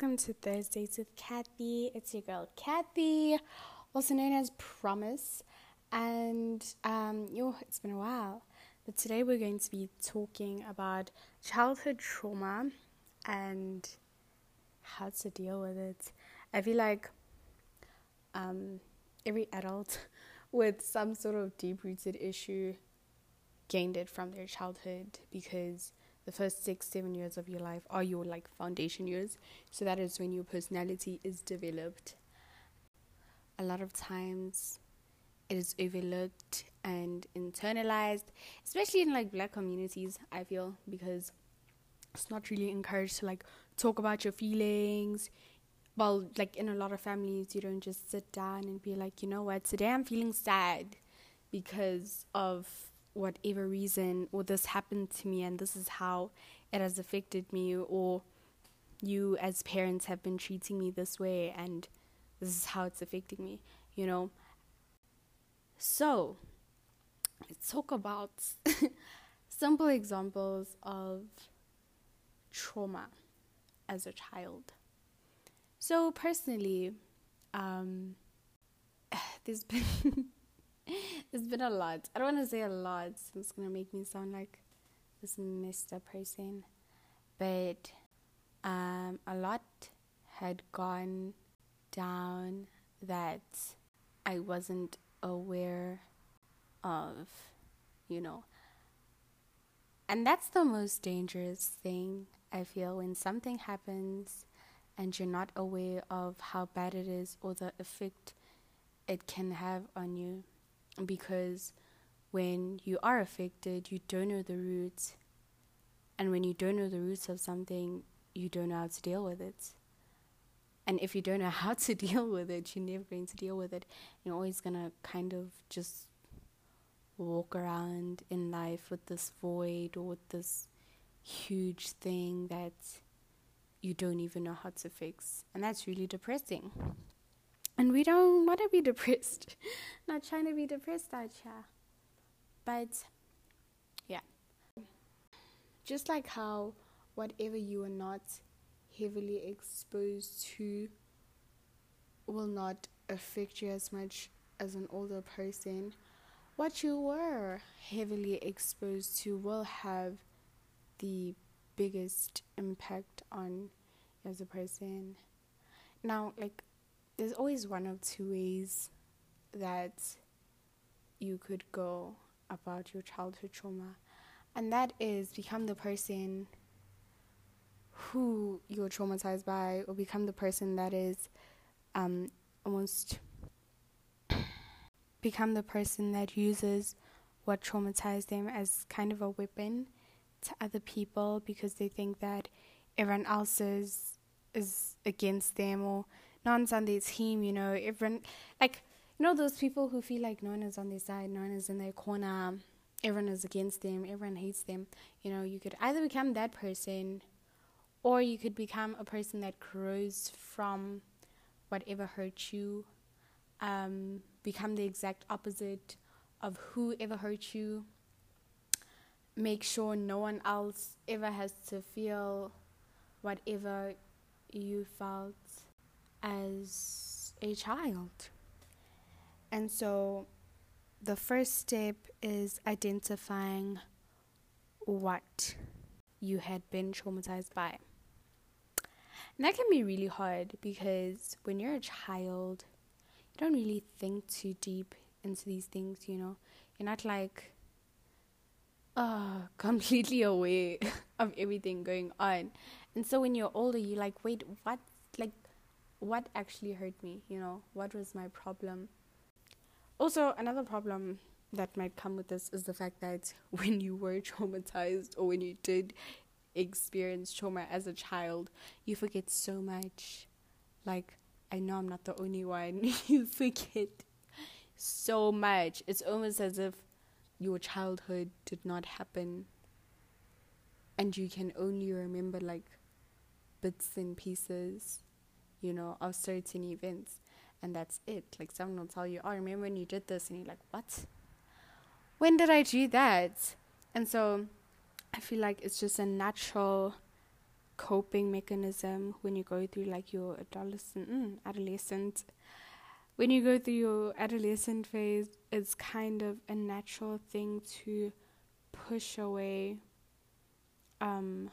welcome to Thursdays with Kathy. It's your girl Kathy, also known as Promise. And um, yo, it's been a while. But today we're going to be talking about childhood trauma and how to deal with it. I feel like um, every adult with some sort of deep rooted issue gained it from their childhood because the first six, seven years of your life are your like foundation years. So that is when your personality is developed. A lot of times it is overlooked and internalized, especially in like black communities, I feel, because it's not really encouraged to like talk about your feelings. Well, like in a lot of families, you don't just sit down and be like, you know what, today I'm feeling sad because of whatever reason or this happened to me and this is how it has affected me or you as parents have been treating me this way and this is how it's affecting me you know? So let's talk about simple examples of trauma as a child. So personally um there's been it's been a lot. I don't want to say a lot. It's gonna make me sound like this messed up person, but um, a lot had gone down that I wasn't aware of, you know. And that's the most dangerous thing I feel when something happens and you're not aware of how bad it is or the effect it can have on you because when you are affected, you don't know the roots. And when you don't know the roots of something, you don't know how to deal with it. And if you don't know how to deal with it, you're never going to deal with it. You're always going to kind of just walk around in life with this void or with this huge thing that you don't even know how to fix. And that's really depressing. And we don't want to be depressed. Not trying to be depressed out here. But yeah. Just like how whatever you are not heavily exposed to will not affect you as much as an older person, what you were heavily exposed to will have the biggest impact on as a person. Now, like there's always one of two ways that you could go about your childhood trauma, and that is become the person who you're traumatized by, or become the person that is um, almost become the person that uses what traumatized them as kind of a weapon to other people because they think that everyone else is, is against them or no one's on their team, you know, everyone, like, you know, those people who feel like no one is on their side, no one is in their corner, everyone is against them, everyone hates them. You know, you could either become that person or you could become a person that grows from whatever hurt you, um, become the exact opposite of whoever hurt you. Make sure no one else ever has to feel whatever you felt as a child. And so the first step is identifying what you had been traumatized by. And that can be really hard because when you're a child, you don't really think too deep into these things, you know. You're not like uh completely aware of everything going on. And so when you're older, you're like, wait, what like what actually hurt me, you know, what was my problem. Also, another problem that might come with this is the fact that when you were traumatized or when you did experience trauma as a child, you forget so much. Like, I know I'm not the only one. you forget so much. It's almost as if your childhood did not happen and you can only remember like bits and pieces you know, of certain events. And that's it. Like someone will tell you, oh, remember when you did this? And you're like, what? When did I do that? And so I feel like it's just a natural coping mechanism when you go through like your adolescent mm, adolescent when you go through your adolescent phase it's kind of a natural thing to push away um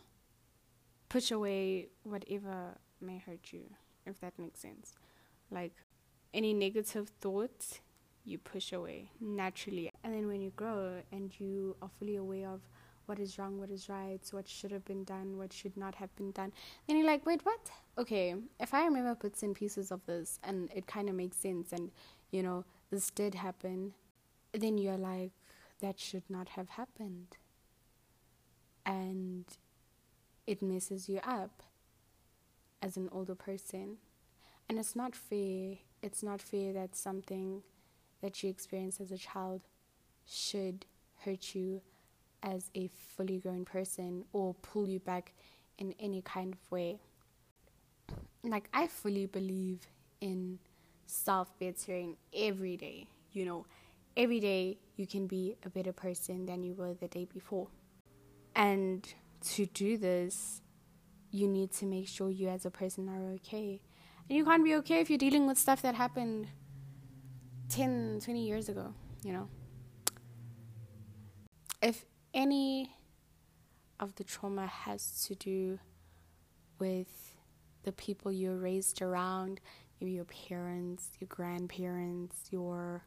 push away whatever may hurt you if that makes sense like any negative thoughts you push away naturally and then when you grow and you are fully aware of what is wrong, what is right, what should have been done, what should not have been done. Then you're like, wait, what? Okay, if I remember bits and pieces of this and it kind of makes sense and, you know, this did happen, then you're like, that should not have happened. And it messes you up as an older person. And it's not fair. It's not fair that something that you experienced as a child should hurt you as a fully grown person or pull you back in any kind of way. Like, I fully believe in self bettering every day. You know, every day you can be a better person than you were the day before. And to do this, you need to make sure you as a person are okay. And you can't be okay if you're dealing with stuff that happened 10, 20 years ago, you know. If any of the trauma has to do with the people you're raised around, your parents, your grandparents, your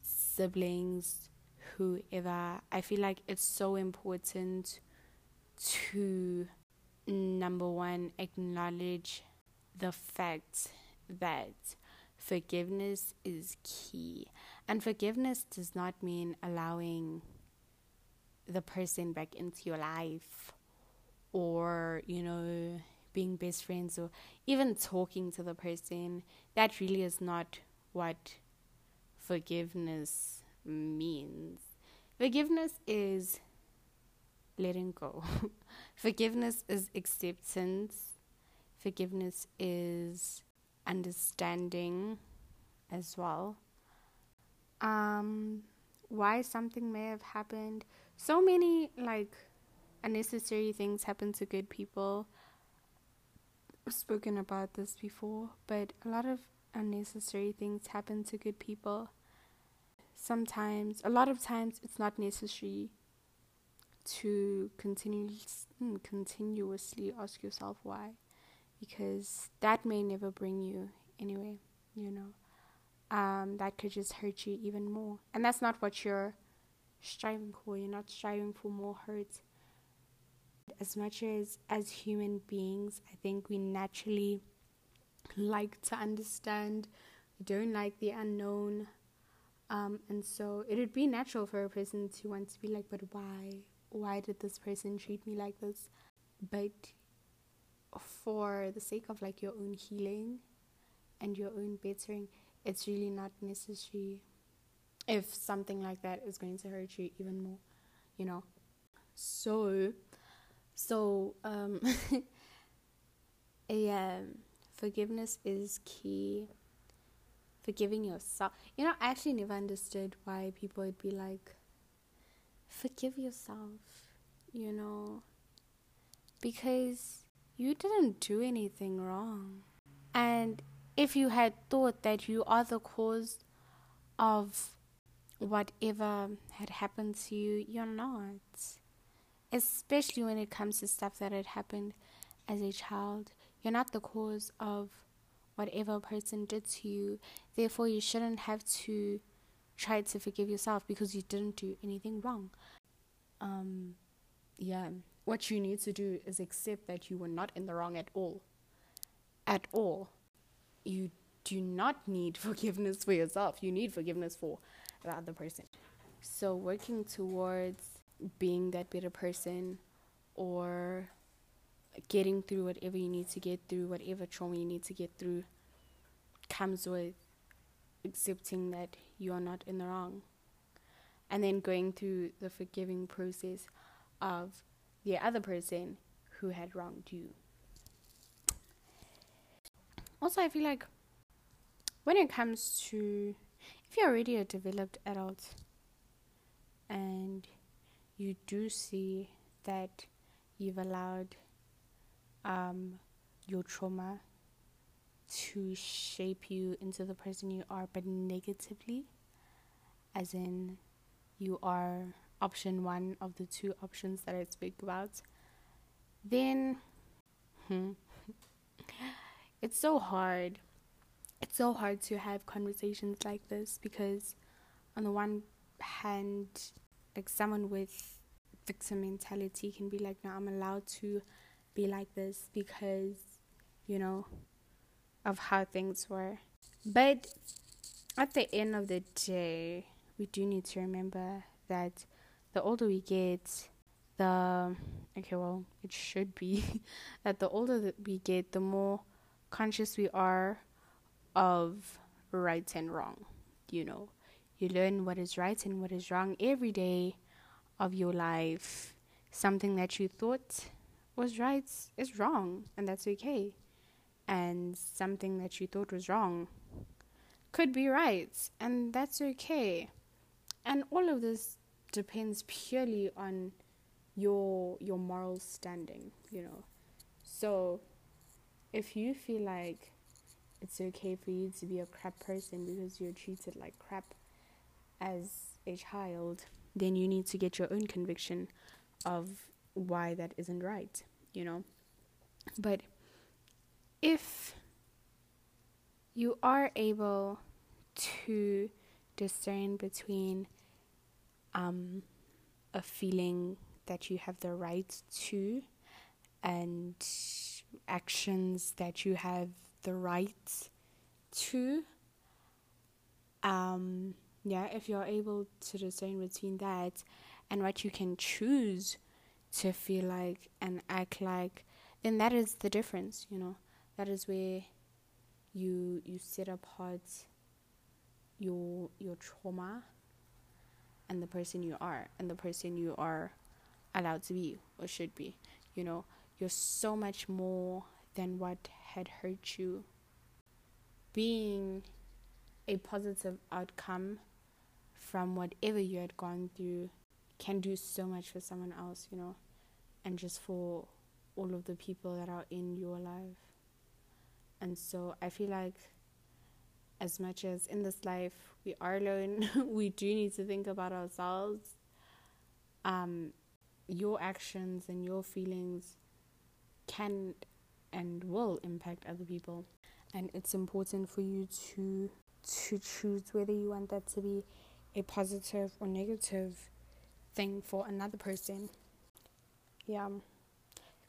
siblings, whoever. I feel like it's so important to number one acknowledge the fact that forgiveness is key. And forgiveness does not mean allowing the person back into your life or, you know, being best friends or even talking to the person. That really is not what forgiveness means. Forgiveness is letting go. forgiveness is acceptance. Forgiveness is understanding as well. Um, why something may have happened so many like unnecessary things happen to good people. I've spoken about this before, but a lot of unnecessary things happen to good people. Sometimes, a lot of times, it's not necessary to continue, hmm, continuously ask yourself why, because that may never bring you anyway, you know. Um, that could just hurt you even more. And that's not what you're striving for. You're not striving for more hurt. As much as as human beings, I think we naturally like to understand. We don't like the unknown. Um, and so it would be natural for a person to want to be like, but why? Why did this person treat me like this? But for the sake of like your own healing and your own bettering, it's really not necessary if something like that is going to hurt you even more, you know. So, so um, yeah, forgiveness is key. Forgiving yourself. You know, I actually never understood why people would be like, forgive yourself, you know, because you didn't do anything wrong. And if you had thought that you are the cause of whatever had happened to you, you're not. Especially when it comes to stuff that had happened as a child. You're not the cause of whatever a person did to you. Therefore, you shouldn't have to try to forgive yourself because you didn't do anything wrong. Um, yeah. What you need to do is accept that you were not in the wrong at all. At all. You do not need forgiveness for yourself. You need forgiveness for the other person. So, working towards being that better person or getting through whatever you need to get through, whatever trauma you need to get through, comes with accepting that you are not in the wrong. And then going through the forgiving process of the other person who had wronged you. Also, I feel like when it comes to if you're already a developed adult and you do see that you've allowed um, your trauma to shape you into the person you are, but negatively, as in you are option one of the two options that I speak about, then hmm, it's so hard. It's so hard to have conversations like this because, on the one hand, like someone with victim mentality can be like, no, I'm allowed to be like this because, you know, of how things were. But at the end of the day, we do need to remember that the older we get, the okay, well, it should be that the older that we get, the more conscious we are of right and wrong. You know, you learn what is right and what is wrong every day of your life. Something that you thought was right is wrong, and that's okay. And something that you thought was wrong could be right, and that's okay. And all of this depends purely on your your moral standing, you know. So if you feel like it's okay for you to be a crap person because you're treated like crap as a child, then you need to get your own conviction of why that isn't right, you know. But if you are able to discern between um, a feeling that you have the right to and actions that you have the right to. Um, yeah, if you're able to discern between that and what you can choose to feel like and act like, then that is the difference, you know. That is where you you set apart your your trauma and the person you are and the person you are allowed to be or should be. You know, you're so much more than what had hurt you. Being a positive outcome from whatever you had gone through can do so much for someone else, you know, and just for all of the people that are in your life. And so I feel like as much as in this life we are alone, we do need to think about ourselves. Um, your actions and your feelings can and will impact other people, and it's important for you to to choose whether you want that to be a positive or negative thing for another person. Yeah,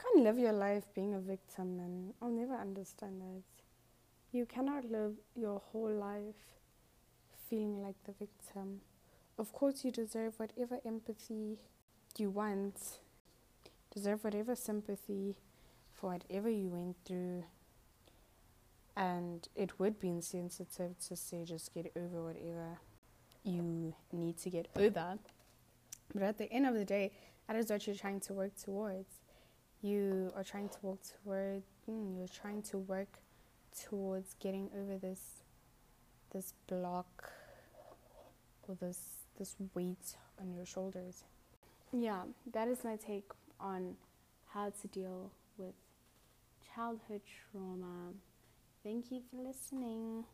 can't live your life being a victim, and I'll never understand that. You cannot live your whole life feeling like the victim. Of course, you deserve whatever empathy you want, deserve whatever sympathy for whatever you went through. And it would be insensitive to say just get over whatever you need to get over. But at the end of the day, that is what you're trying to work towards. You are trying to work toward. Mm, you're trying to work towards getting over this this block or this this weight on your shoulders. Yeah, that is my take on how to deal with childhood trauma. Thank you for listening.